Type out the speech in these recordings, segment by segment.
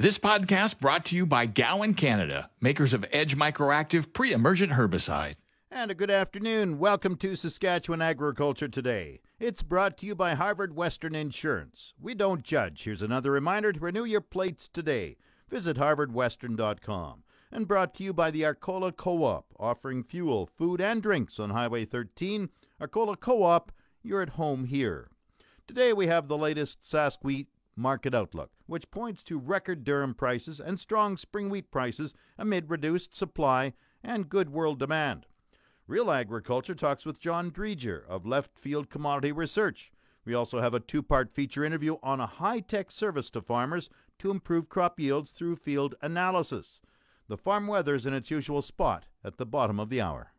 This podcast brought to you by Gowan Canada, makers of Edge Microactive pre-emergent herbicide. And a good afternoon. Welcome to Saskatchewan Agriculture Today. It's brought to you by Harvard Western Insurance. We don't judge. Here's another reminder to renew your plates today. Visit harvardwestern.com. And brought to you by the Arcola Co-op, offering fuel, food, and drinks on Highway 13. Arcola Co-op, you're at home here. Today we have the latest Sask wheat market outlook, which points to record durum prices and strong spring wheat prices amid reduced supply and good world demand. Real Agriculture talks with John Driedger of Left Field Commodity Research. We also have a two part feature interview on a high tech service to farmers to improve crop yields through field analysis. The farm weather is in its usual spot at the bottom of the hour.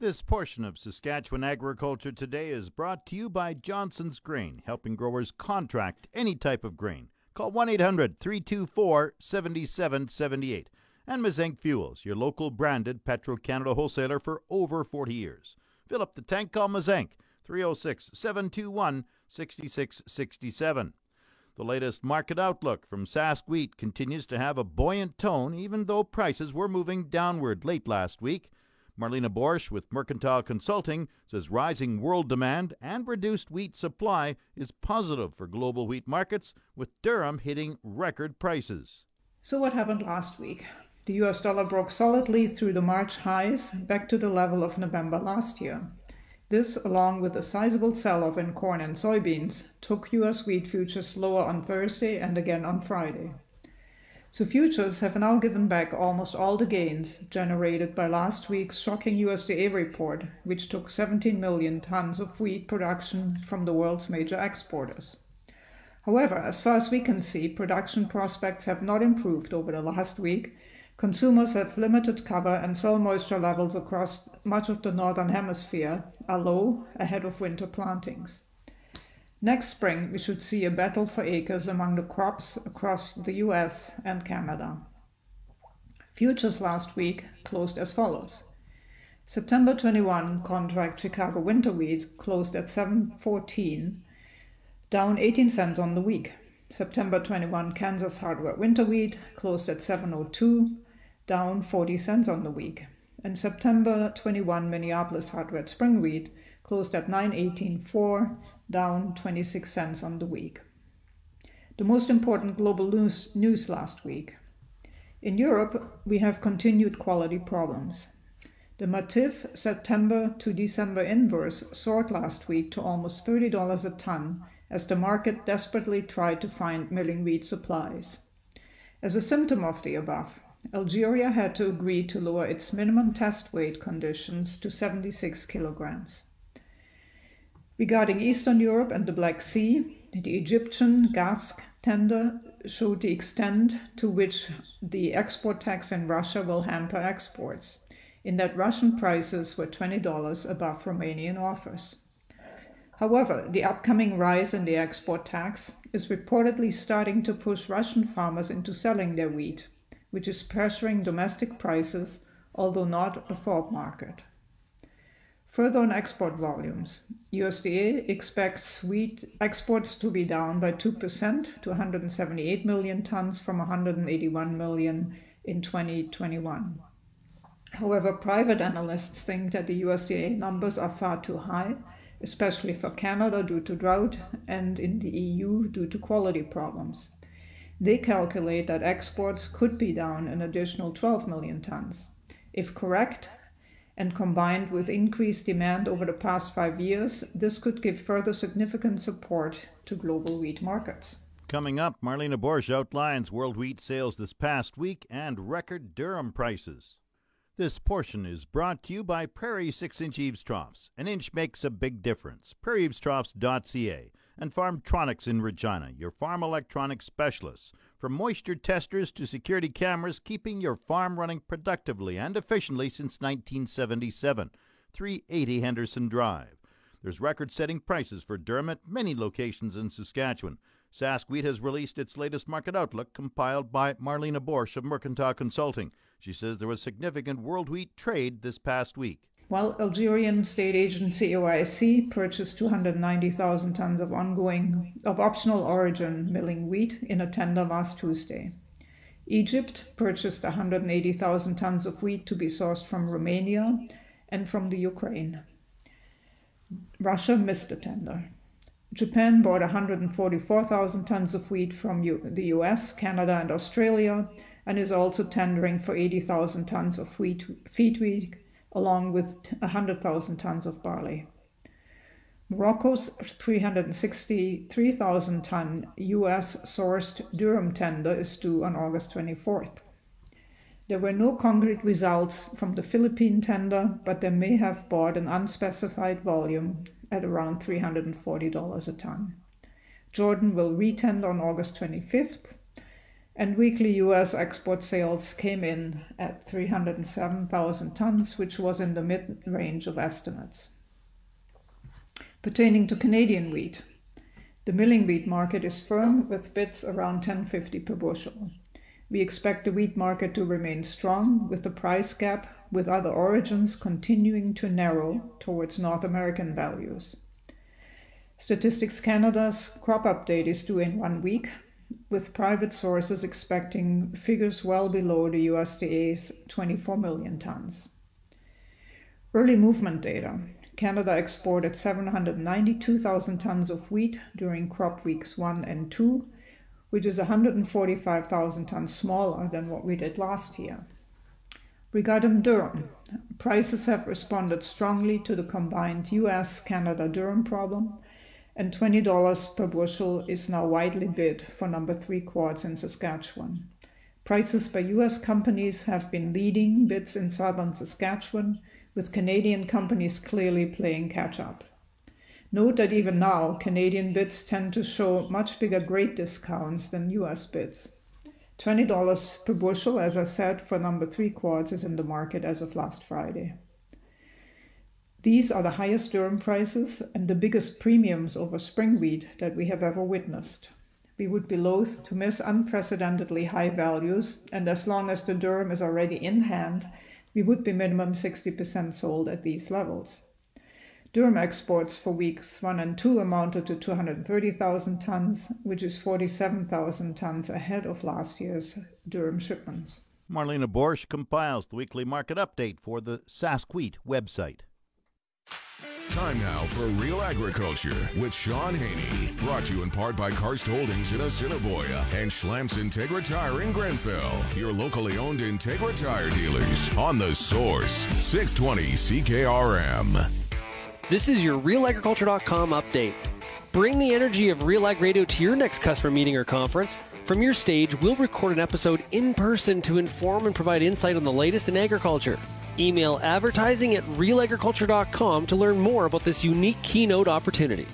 This portion of Saskatchewan Agriculture Today is brought to you by Johnson's Grain, helping growers contract any type of grain. Call 1 800 324 7778. And Mazenk Fuels, your local branded Petro Canada wholesaler for over 40 years. Fill up the tank, call Mazenk 306 721 6667. The latest market outlook from Sask Wheat continues to have a buoyant tone, even though prices were moving downward late last week. Marlene Boersch with Mercantile Consulting says rising world demand and reduced wheat supply is positive for global wheat markets, with durum hitting record prices. So, what happened last week? The US dollar broke solidly through the March highs back to the level of November last year. This, along with a sizable sell off in corn and soybeans, took US wheat futures lower on Thursday and again on Friday. So futures have now given back almost all the gains generated by last week's shocking USDA report, which took 17 million tons of wheat production from the world's major exporters. However, as far as we can see, production prospects have not improved over the last week. Consumers have limited cover and soil moisture levels across much of the northern hemisphere are low ahead of winter plantings. Next spring, we should see a battle for acres among the crops across the US and Canada. Futures last week closed as follows. September 21 contract Chicago winter wheat closed at 714, down 18 cents on the week. September 21 Kansas hard red winter wheat closed at 702, down 40 cents on the week. And September 21 Minneapolis hard red spring wheat closed at 918.4, down 26 cents on the week. The most important global news, news last week. In Europe, we have continued quality problems. The Matif September to December inverse soared last week to almost $30 a ton as the market desperately tried to find milling wheat supplies. As a symptom of the above, Algeria had to agree to lower its minimum test weight conditions to 76 kilograms. Regarding Eastern Europe and the Black Sea, the Egyptian GASC tender showed the extent to which the export tax in Russia will hamper exports, in that Russian prices were $20 above Romanian offers. However, the upcoming rise in the export tax is reportedly starting to push Russian farmers into selling their wheat, which is pressuring domestic prices, although not a fault market. Further on export volumes, USDA expects wheat exports to be down by 2% to 178 million tons from 181 million in 2021. However, private analysts think that the USDA numbers are far too high, especially for Canada due to drought and in the EU due to quality problems. They calculate that exports could be down an additional 12 million tons. If correct, and combined with increased demand over the past five years, this could give further significant support to global wheat markets. Coming up, Marlene Boersch outlines world wheat sales this past week and record durum prices. This portion is brought to you by Prairie 6 inch eaves troughs. An inch makes a big difference. PrairieEavesTroughs.ca and Farmtronics in Regina, your farm electronics specialists. From moisture testers to security cameras, keeping your farm running productively and efficiently since 1977. 380 Henderson Drive. There's record setting prices for durum at many locations in Saskatchewan. Sask Wheat has released its latest market outlook compiled by Marlena Boersch of Mercantile Consulting. She says there was significant world wheat trade this past week. While Algerian state agency OAIC purchased 290,000 tons of ongoing of optional origin milling wheat in a tender last Tuesday. Egypt purchased 180,000 tons of wheat to be sourced from Romania and from the Ukraine. Russia missed the tender. Japan bought 144,000 tons of wheat from U- the US, Canada, and Australia, and is also tendering for 80,000 tons of wheat, feed wheat, along with 100,000 tons of barley. Morocco's 363,000 ton US sourced durum tender is due on August 24th. There were no concrete results from the Philippine tender, but they may have bought an unspecified volume at around $340 a ton. Jordan will retender on August 25th, and weekly US export sales came in at 307,000 tons, which was in the mid range of estimates. Pertaining to Canadian wheat, the milling wheat market is firm with bids around 10.50 per bushel. We expect the wheat market to remain strong with the price gap with other origins continuing to narrow towards North American values. Statistics Canada's crop update is due in one week, with private sources expecting figures well below the USDA's 24 million tons. Early movement data Canada exported 792,000 tons of wheat during crop weeks 1 and 2, which is 145,000 tons smaller than what we did last year. Regarding durum, prices have responded strongly to the combined US Canada durum problem, and $20 per bushel is now widely bid for number 3 quarts in Saskatchewan. Prices by US companies have been leading bids in southern Saskatchewan with Canadian companies clearly playing catch up. Note that even now, Canadian bids tend to show much bigger grade discounts than US bids. $20 per bushel, as I said, for number three quarts is in the market as of last Friday. These are the highest durum prices and the biggest premiums over spring wheat that we have ever witnessed. We would be loath to miss unprecedentedly high values, and as long as the durum is already in hand, we would be minimum 60% sold at these levels. Durum exports for weeks 1 and 2 amounted to 230,000 tons, which is 47,000 tons ahead of last year's durum shipments. Marlena Boersch compiles the weekly market update for the Sask Wheat website. Time now for Real Agriculture with Shaun Haney. Brought to you in part by Karst Holdings in Assiniboia and Schlamps Integra Tire in Grenfell. Your locally owned Integra Tire dealers on the source 620 CKRM. This is your RealAgriculture.com update. Bring the energy of Real Ag Radio to your next customer meeting or conference. From your stage, we'll record an episode in person to inform and provide insight on the latest in agriculture. Email advertising at realagriculture.com to learn more about this unique keynote opportunity.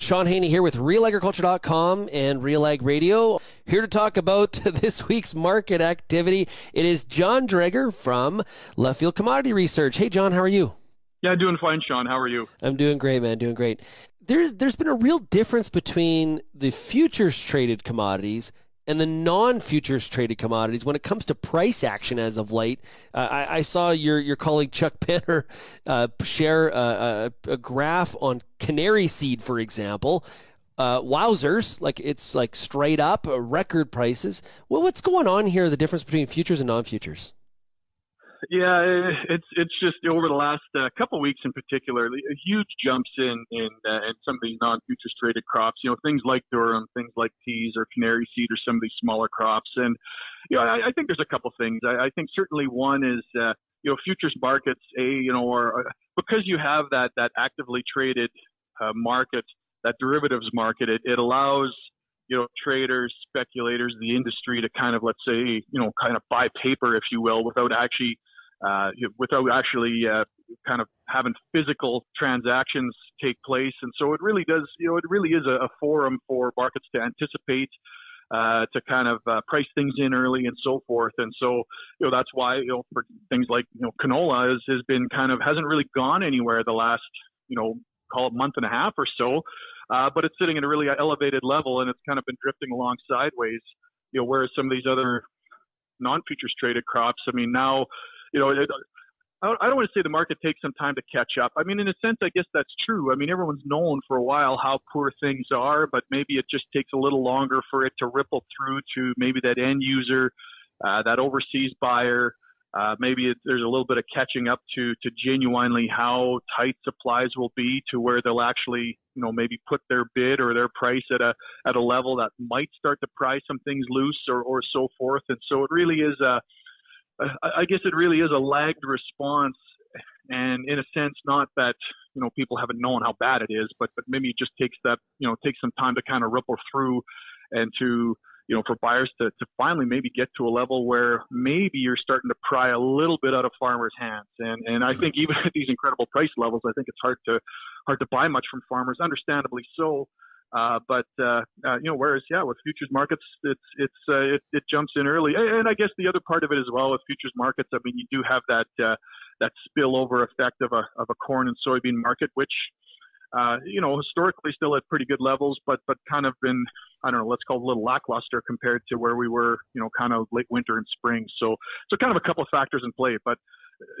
Shaun Haney here with realagriculture.com and Real Ag Radio. Here to talk about this week's market activity. It is John Driedger from Left Field Commodity Research. Hey, John, how are you? Yeah, doing fine, Shaun. How are you? I'm doing great, man. Doing great. There's there's been a real difference between the futures traded commodities and the non-futures traded commodities when it comes to price action as of late. Uh, I, I, saw your your colleague Chuck Penner uh, share a, a, a, graph on canary seed, for example. Uh, wowzers, like it's like straight up uh, record prices. Well, what's going on here? The difference between futures and non-futures? Yeah, it's it's just over the last uh, couple weeks in particular, huge jumps in in uh, in some of these non-futures traded crops. You know, things like durum, things like peas or canary seed, or some of these smaller crops. And you know, I, I think there's a couple things. I, I think certainly one is uh, you know futures markets. A you know, or uh, because you have that that actively traded uh, market, that derivatives market, it, it allows you know, traders, speculators, the industry to kind of, let's say, you know, kind of buy paper, if you will, without actually uh, without actually uh, kind of having physical transactions take place. And so it really does, you know, it really is a, a forum for markets to anticipate, uh, to kind of uh, price things in early and so forth. And so, you know, that's why, you know, for things like, you know, canola has, has been kind of, hasn't really gone anywhere the last, you know, call it month and a half or so. Uh, but it's sitting at a really elevated level and it's kind of been drifting along sideways, you know, whereas some of these other non-futures traded crops, I mean, now, you know, it, I don't want to say the market takes some time to catch up. I mean, in a sense, I guess that's true. I mean, everyone's known for a while how poor things are, but maybe it just takes a little longer for it to ripple through to maybe that end user, uh, that overseas buyer. Uh, maybe it, there's a little bit of catching up to to genuinely how tight supplies will be to where they'll actually, you know, maybe put their bid or their price at a at a level that might start to pry some things loose or or so forth. And so it really is a I guess it really is a lagged response, and in a sense, not that you know people haven't known how bad it is, but but maybe it just takes that you know takes some time to kind of ripple through, and to you know for buyers to to finally maybe get to a level where maybe you're starting to pry a little bit out of farmers' hands, and and I think even at these incredible price levels, I think it's hard to hard to buy much from farmers, understandably so. Uh, but uh, uh, you know, whereas yeah, with futures markets, it's it's uh, it, it jumps in early, and I guess the other part of it as well with futures markets, I mean, you do have that uh, that spillover effect of a of a corn and soybean market, which uh, you know historically still at pretty good levels, but but kind of been I don't know, let's call it a little lackluster compared to where we were, you know, kind of late winter and spring. So so kind of a couple of factors in play, but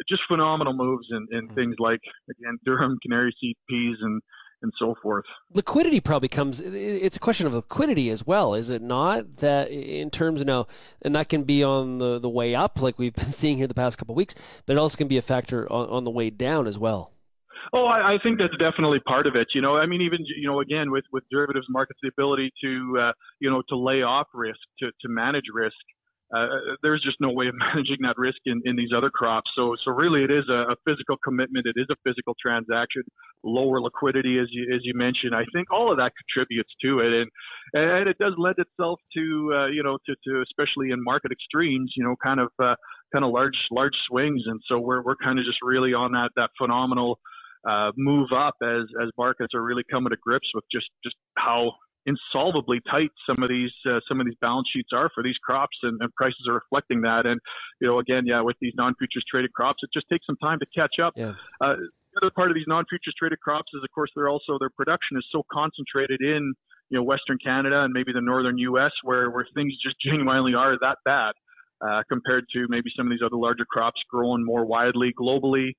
just phenomenal moves in, in mm-hmm. things like again durum, canary seed, peas, and and so forth. Liquidity probably comes. It's a question of liquidity as well, is it not? That in terms of now, and that can be on the, the way up, like we've been seeing here the past couple of weeks, but it also can be a factor on, on the way down as well. Oh, I, I think that's definitely part of it. You know, I mean, even you know, again with with derivatives markets, the ability to uh, you know to lay off risk, to to manage risk uh, there's just no way of managing that risk in, in these other crops. So, so really, it is a, a, physical commitment. It is a physical transaction. Lower liquidity, as you as you mentioned, I think all of that contributes to it, and and it does lend itself to uh, you know to, to especially in market extremes, you know, kind of uh, kind of large large swings. And so we're we're kind of just really on that that phenomenal uh, move up as as markets are really coming to grips with just just how insolvably tight some of these uh, some of these balance sheets are for these crops and, and, prices are reflecting that. And you know again yeah with these non-futures traded crops it just takes some time to catch up. Yeah. uh, the other part of these non-futures traded crops is of course they're also their production is so concentrated in you know western canada and maybe the northern us where where things just genuinely are that bad uh, compared to maybe some of these other larger crops growing more widely globally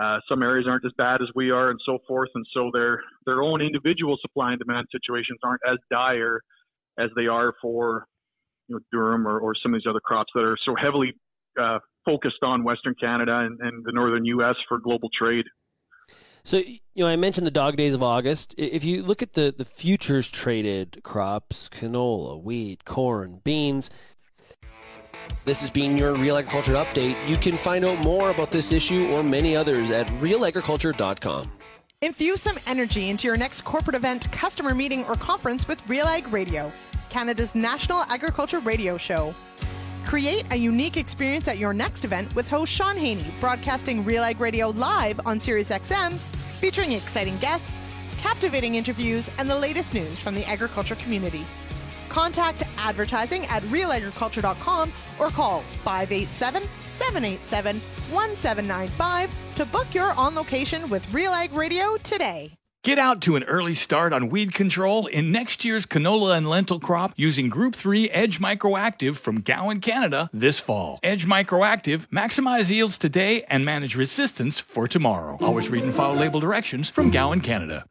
uh, some areas aren't as bad as we are, and so forth. And so their their own individual supply and demand situations aren't as dire as they are for you know durum or, or some of these other crops that are so heavily uh, focused on Western Canada and, and the northern U.S. for global trade. So you know, I mentioned the dog days of August. If you look at the the futures traded crops, canola, wheat, corn, beans, this has been your Real Agriculture Update. You can find out more about this issue or many others at realagriculture.com. Infuse some energy into your next corporate event, customer meeting, or conference with Real Ag Radio, Canada's national agriculture radio show. Create a unique experience at your next event with host Shaun Haney, broadcasting Real Ag Radio live on Sirius XM, featuring exciting guests, captivating interviews, and the latest news from the agriculture community. Contact advertising at realagriculture.com or call 587 787 1795 to book your on location with Real Ag Radio today. Get out to an early start on weed control in next year's canola and lentil crop using Group 3 Edge Microactive from Gowan, Canada this fall. Edge Microactive, maximize yields today and manage resistance for tomorrow. Always read and follow label directions from Gowan, Canada.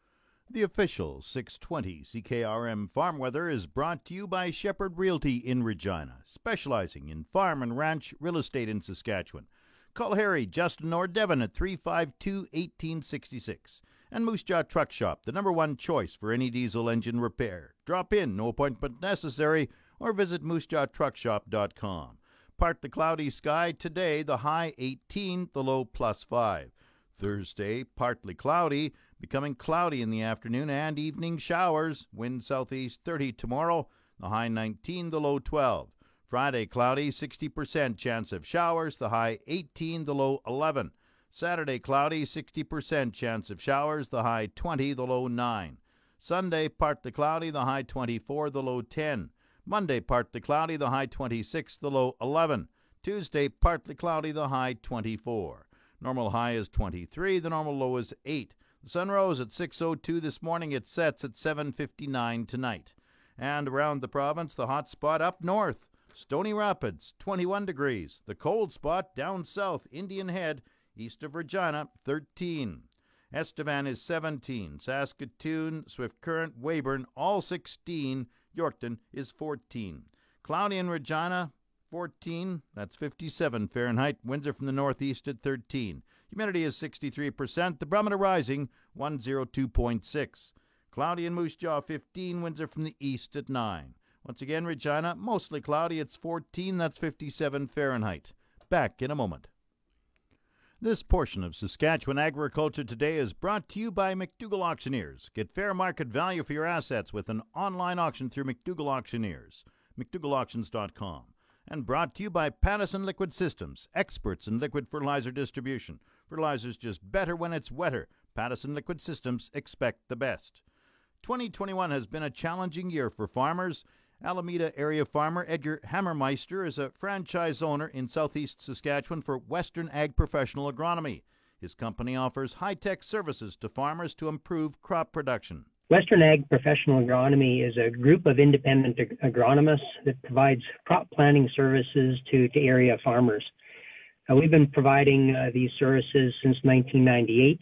The official 620 CKRM Farm Weather is brought to you by Shepherd Realty in Regina, specializing in farm and ranch real estate in Saskatchewan. Call Harry, Justin, or Devin at 352 1866. And Moose Jaw Truck Shop, the number one choice for any diesel engine repair. Drop in, no appointment necessary, or visit moosejawtruckshop.com. Partly cloudy sky today, the high 18, the low plus 5. Thursday, partly cloudy, becoming cloudy in the afternoon and evening showers. Wind southeast 30 tomorrow, the high 19, the low 12. Friday, cloudy, 60% chance of showers, the high 18, the low 11. Saturday, cloudy, 60% chance of showers, the high 20, the low 9. Sunday, partly cloudy, the high 24, the low 10. Monday, partly cloudy, the high 26, the low 11. Tuesday, partly cloudy, the high 24. Normal high is 23, the normal low is 8. The sun rose at 6:02 this morning. It sets at 7:59 tonight. And around the province, the hot spot up north, Stony Rapids, 21 degrees. The cold spot down south, Indian Head, East of Regina, 13. Estevan is 17. Saskatoon, Swift Current, Weyburn, all 16. Yorkton is 14. Cloudy in Regina, 14. That's 57 Fahrenheit. Winds are from the northeast at 13. Humidity is 63%. The barometer rising, 102.6. Cloudy in Moose Jaw, 15. Winds are from the east at 9. Once again, Regina, mostly cloudy. It's 14. That's 57 Fahrenheit. Back in a moment. This portion of Saskatchewan Agriculture Today is brought to you by McDougall Auctioneers. Get fair market value for your assets with an online auction through McDougall Auctioneers. McDougallAuctions.com. And brought to you by Pattison Liquid Systems, experts in liquid fertilizer distribution. Fertilizer's just better when it's wetter. Pattison Liquid Systems expect the best. 2021 has been a challenging year for farmers. Alameda area farmer Edgar Hammermeister is a franchise owner in southeast Saskatchewan for Western Ag Professional Agronomy. His company offers high tech services to farmers to improve crop production. Western Ag Professional Agronomy is a group of independent ag- agronomists that provides crop planning services to, to area farmers. Uh, we've been providing uh, these services since 1998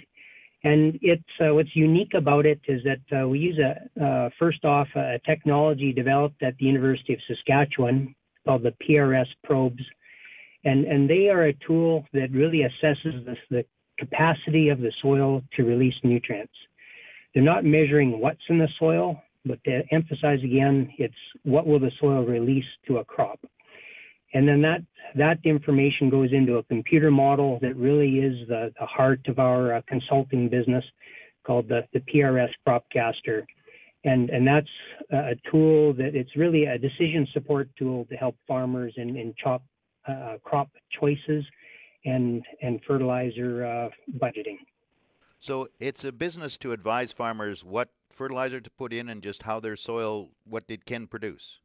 and it's uh, what's unique about it is that uh, we use a uh, first off a technology developed at the University of Saskatchewan called the PRS probes, and and they are a tool that really assesses the, the capacity of the soil to release nutrients. They're not measuring what's in the soil, but to emphasize again, it's what will the soil release to a crop. And then that that information goes into a computer model that really is the, the heart of our uh, consulting business called the, the PRS Cropcaster. And, and that's a tool that it's really a decision support tool to help farmers in, in chop, uh, crop choices and, and fertilizer uh, budgeting. So it's a business to advise farmers what fertilizer to put in and just how their soil, what it can produce.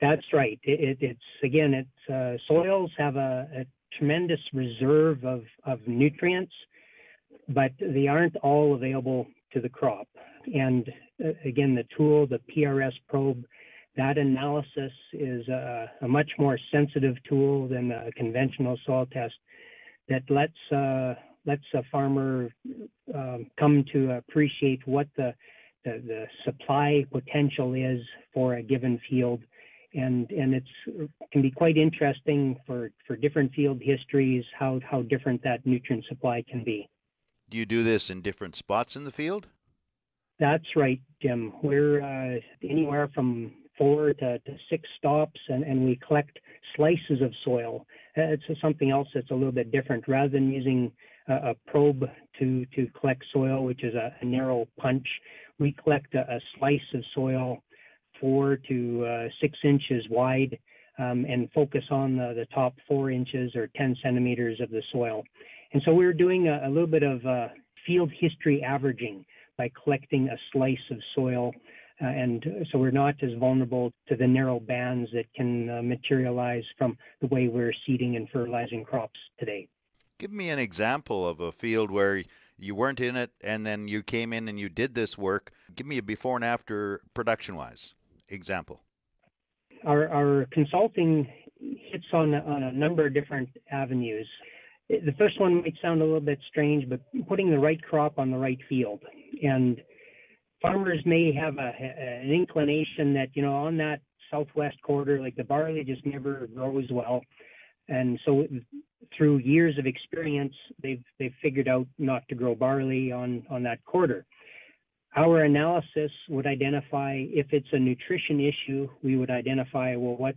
That's right. It, it, it's again, it's uh, soils have a, a, tremendous reserve of, of nutrients, but they aren't all available to the crop. And uh, again, the tool, the PRS probe, that analysis is a, a much more sensitive tool than a conventional soil test that lets uh, lets a farmer um, come to appreciate what the, the the supply potential is for a given field and and it's can be quite interesting for for different field histories how how different that nutrient supply can be. Do you do this in different spots in the field? That's right, Jim. We're uh, anywhere from four to, to six stops, and, and we collect slices of soil. Uh, it's something else that's a little bit different. Rather than using a, probe to to collect soil, which is a, a narrow punch, we collect a, a slice of soil four to uh, six inches wide um, and focus on the, the, top four inches or 10 centimeters of the soil. And so we are doing a, a little bit of uh, field history averaging by collecting a slice of soil. Uh, and so we're not as vulnerable to the narrow bands that can uh, materialize from the way we're seeding and fertilizing crops today. Give me an example of a field where you weren't in it and then you came in and you did this work. Give me a before and after production wise example? Our, our consulting hits on, on a number of different avenues. The first one might sound a little bit strange, but putting the right crop on the right field. And farmers may have a, an inclination that, you know, on that southwest quarter, like the barley just never grows well. And so through years of experience, they've, they've figured out not to grow barley on, on that quarter. Our analysis would identify if it's a nutrition issue, we would identify well what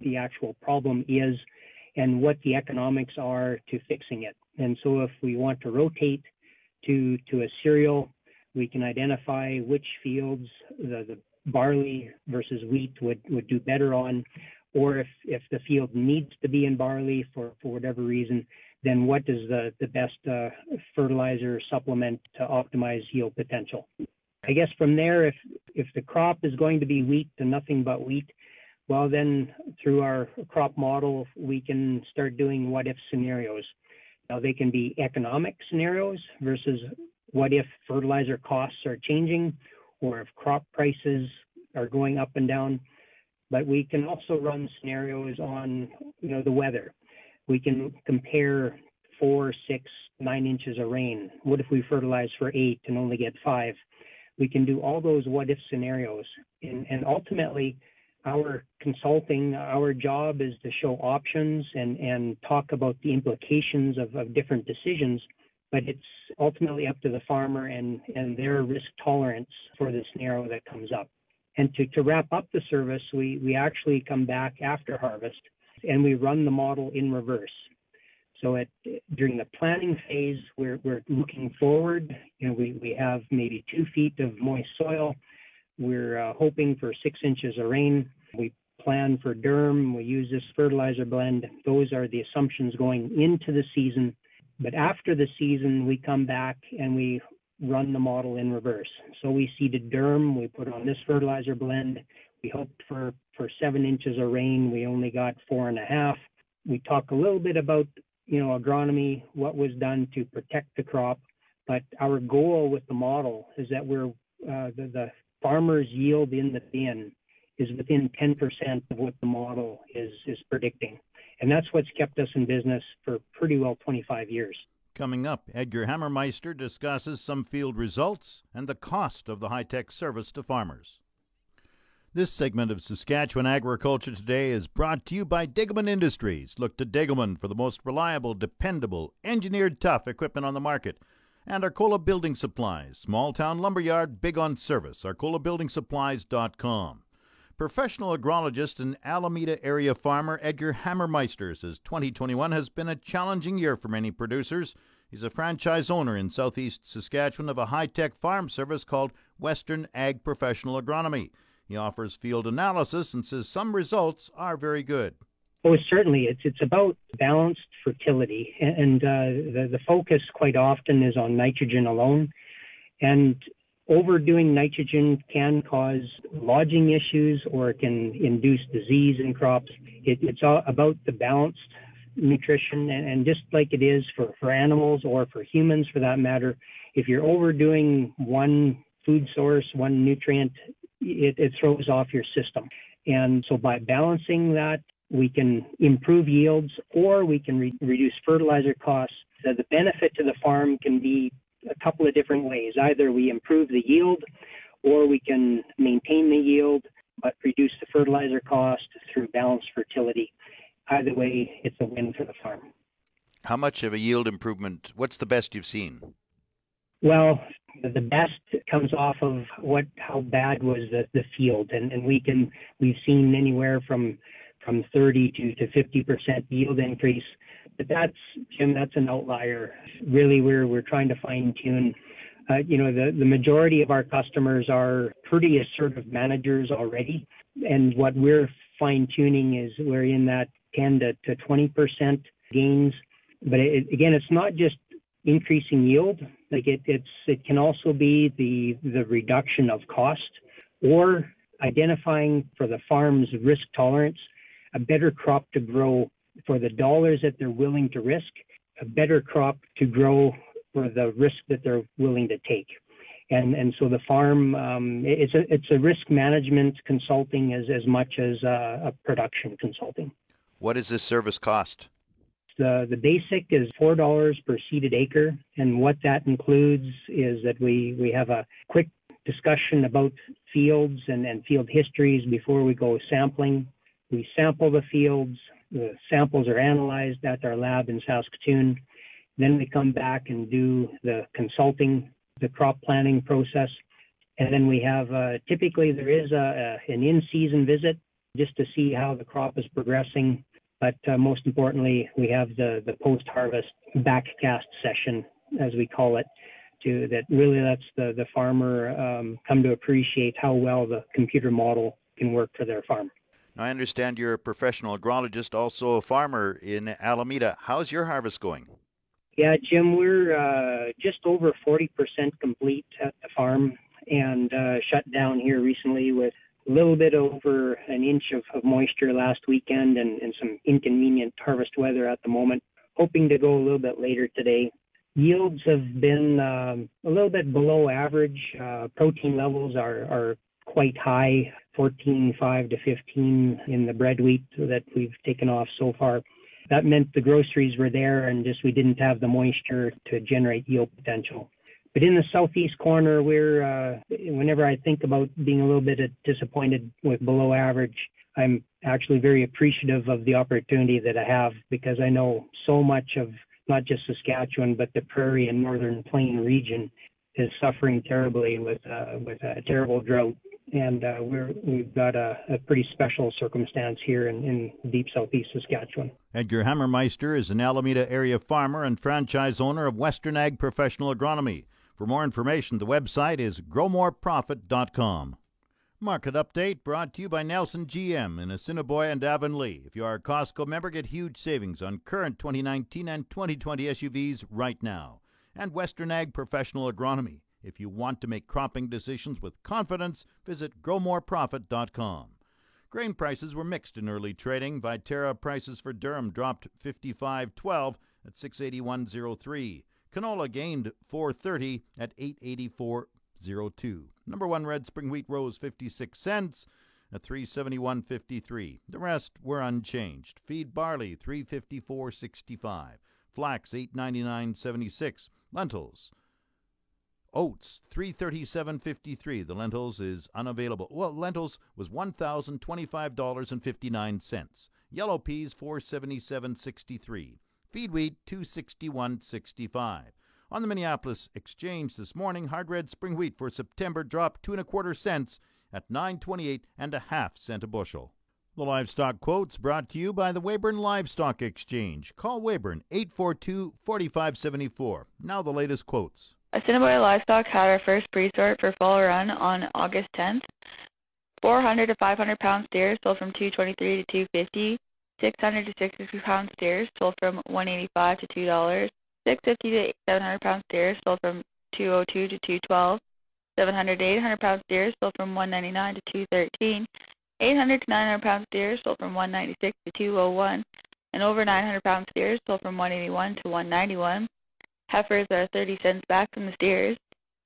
the actual problem is and what the economics are to fixing it. And so if we want to rotate to to a cereal, we can identify which fields the, the barley versus wheat would, would do better on, or if, if the field needs to be in barley for, for whatever reason, then what is the, the best uh, fertilizer supplement to optimize yield potential? I guess from there, if, if the crop is going to be wheat and nothing but wheat, well, then through our crop model, we can start doing what if scenarios. Now, they can be economic scenarios versus what if fertilizer costs are changing or if crop prices are going up and down. But we can also run scenarios on, you know, the weather we can compare four, six, nine inches of rain? What if we fertilize for eight and only get five? We can do all those what if scenarios. And, and ultimately, our consulting, our job is to show options and, and talk about the implications of, of different decisions. But it's ultimately up to the farmer and, and their risk tolerance for the scenario that comes up. And to, to wrap up the service, we, we actually come back after harvest and we run the model in reverse. So at during the planning phase, we're, we're looking forward. You know, we, we have maybe two feet of moist soil. We're uh, hoping for six inches of rain. We plan for durum. We use this fertilizer blend. Those are the assumptions going into the season. But after the season, we come back and we run the model in reverse. So we seeded durum. We put on this fertilizer blend. We hoped for, for seven inches of rain. We only got four and a half. We talk a little bit about you know, agronomy, what was done to protect the crop. But our goal with the model is that we're uh, the, the farmer's yield in the bin is within 10% of what the model is is predicting, and that's what's kept us in business for pretty well 25 years. Coming up, Edgar Hammermeister discusses some field results and the cost of the high tech service to farmers. This segment of Saskatchewan Agriculture Today is brought to you by Degelman Industries. Look to Degelman for the most reliable, dependable, engineered tough equipment on the market. And Arcola Building Supplies, small town lumberyard, big on service. ArcolaBuildingSupplies.com. Professional agronomist and Alameda area farmer Edgar Hammermeister says 2021 has been a challenging year for many producers. He's a franchise owner in southeast Saskatchewan of a high tech farm service called Western Ag Professional Agronomy. He offers field analysis and says some results are very good. Oh, certainly. It's it's about balanced fertility, and uh, the the focus quite often is on nitrogen alone, and overdoing nitrogen can cause lodging issues or it can induce disease in crops. It, it's all about the balanced nutrition, and, and just like it is for for animals or for humans for that matter, if you're overdoing one food source, one nutrient, it, it throws off your system. And so by balancing that, we can improve yields or we can re- reduce fertilizer costs. So the benefit to the farm can be a couple of different ways. Either we improve the yield or we can maintain the yield but reduce the fertilizer cost through balanced fertility. Either way, it's a win for the farm. How much of a yield improvement? What's the best you've seen? Well, the best comes off of what how bad was the, the field, and, and we can we've seen anywhere from from 30 to, to 50 percent yield increase. But that's Jim, that's an outlier. Really, we're we're trying to fine tune. Uh, you know, the the majority of our customers are pretty assertive managers already, and what we're fine tuning is we're in that 10 to, to 20 percent gains. But it, again, it's not just increasing yield. Like it, it's it can also be the the reduction of cost or identifying for the farm's risk tolerance a better crop to grow for the dollars that they're willing to risk, a better crop to grow for the risk that they're willing to take. And and so the farm um, it's a it's a risk management consulting as as much as a, a production consulting. What does this service cost? The, the basic is $4 per seeded acre. And what that includes is that we, we have a quick discussion about fields and, and field histories before we go sampling. We sample the fields. The samples are analyzed at our lab in Saskatoon. Then we come back and do the consulting, the crop planning process. And then we have uh, typically there is a, a, an in season visit just to see how the crop is progressing but uh, most importantly, we have the, the post-harvest backcast session, as we call it, to that really lets the, the farmer um, come to appreciate how well the computer model can work for their farm. Now, I understand you're a professional agrologist, also a farmer in Alameda. How's your harvest going? Yeah, Jim, we're uh, just over 40% complete at the farm and uh, shut down here recently with a little bit over an inch of, of moisture last weekend and, and some inconvenient harvest weather at the moment. Hoping to go a little bit later today. Yields have been um, a little bit below average. Uh, protein levels are, are quite high 14, 5 to 15 in the bread wheat that we've taken off so far. that meant the groceries were there and just we didn't have the moisture to generate yield potential. But in the southeast corner, we're uh, whenever I think about being a little bit disappointed with below average, I'm actually very appreciative of the opportunity that I have because I know so much of not just Saskatchewan but the prairie and northern plain region is suffering terribly with uh, with a terrible drought, and uh, we're we've got a, a, pretty special circumstance here in, in deep southeast Saskatchewan. Edgar Hammermeister is an Alameda area farmer and franchise owner of Western Ag Professional Agronomy. For more information, the website is growmoreprofit.com. Market update brought to you by Nelson GM in Assiniboia and Avonlea. If you are a Costco member, get huge savings on current 2019 and 2020 SUVs right now. And Western Ag Professional Agronomy. If you want to make cropping decisions with confidence, visit growmoreprofit.com. Grain prices were mixed in early trading. Viterra prices for durum dropped 55.12 at 681.03. Canola gained 430 at 884.02. Number 1 red spring wheat rose 56 cents at 371.53. The rest were unchanged. Feed barley 354.65. Flax 899.76. Lentils Oats, three thirty-seven fifty-three. The lentils is unavailable. Well, lentils was one thousand twenty-five dollars and fifty-nine cents. Yellow peas, four seventy-seven sixty-three. Feed wheat, 261.65. On the Minneapolis Exchange this morning, hard red spring wheat for September dropped two and a quarter cents at 9.28 and a half cent a bushel. The livestock quotes brought to you by the Weyburn Livestock Exchange. Call Weyburn 842-4574. Now the latest quotes. Assiniboia Livestock had our first pre-sort for fall run on August 10th. 400 to 500 pound steers sold from 223 to 250. 600 to 650 pound steers sold from 185 to 2 dollars. 650 to 700 pound steers sold from 202 to 212. 700 to 800 pound steers sold from 199 to 213. 800 to 900 pound steers sold from 196 to 201. And over 900 pound steers sold from 181 to 191. Heifers are 30 cents back from the steers.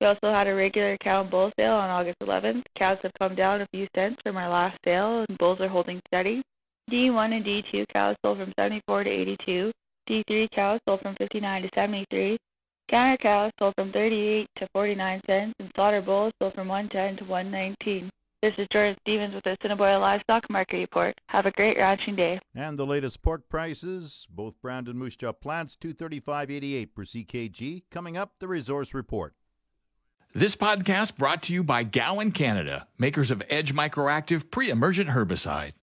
We also had a regular cow and bull sale on August 11th. Cows have come down a few cents from our last sale, and bulls are holding steady. D1 and D2 cows sold from 74 to 82. D3 cows sold from 59 to 73. Canner cows sold from 38 to 49 cents, and slaughter bulls sold from 110 to 119. This is Jordan Stevens with the Assiniboia Livestock Market Report. Have a great ranching day. And the latest pork prices, both brand and moose jaw plants, 235.88 per CKG. Coming up, the resource report. This podcast brought to you by Gowan Canada, makers of Edge Microactive pre-emergent herbicide.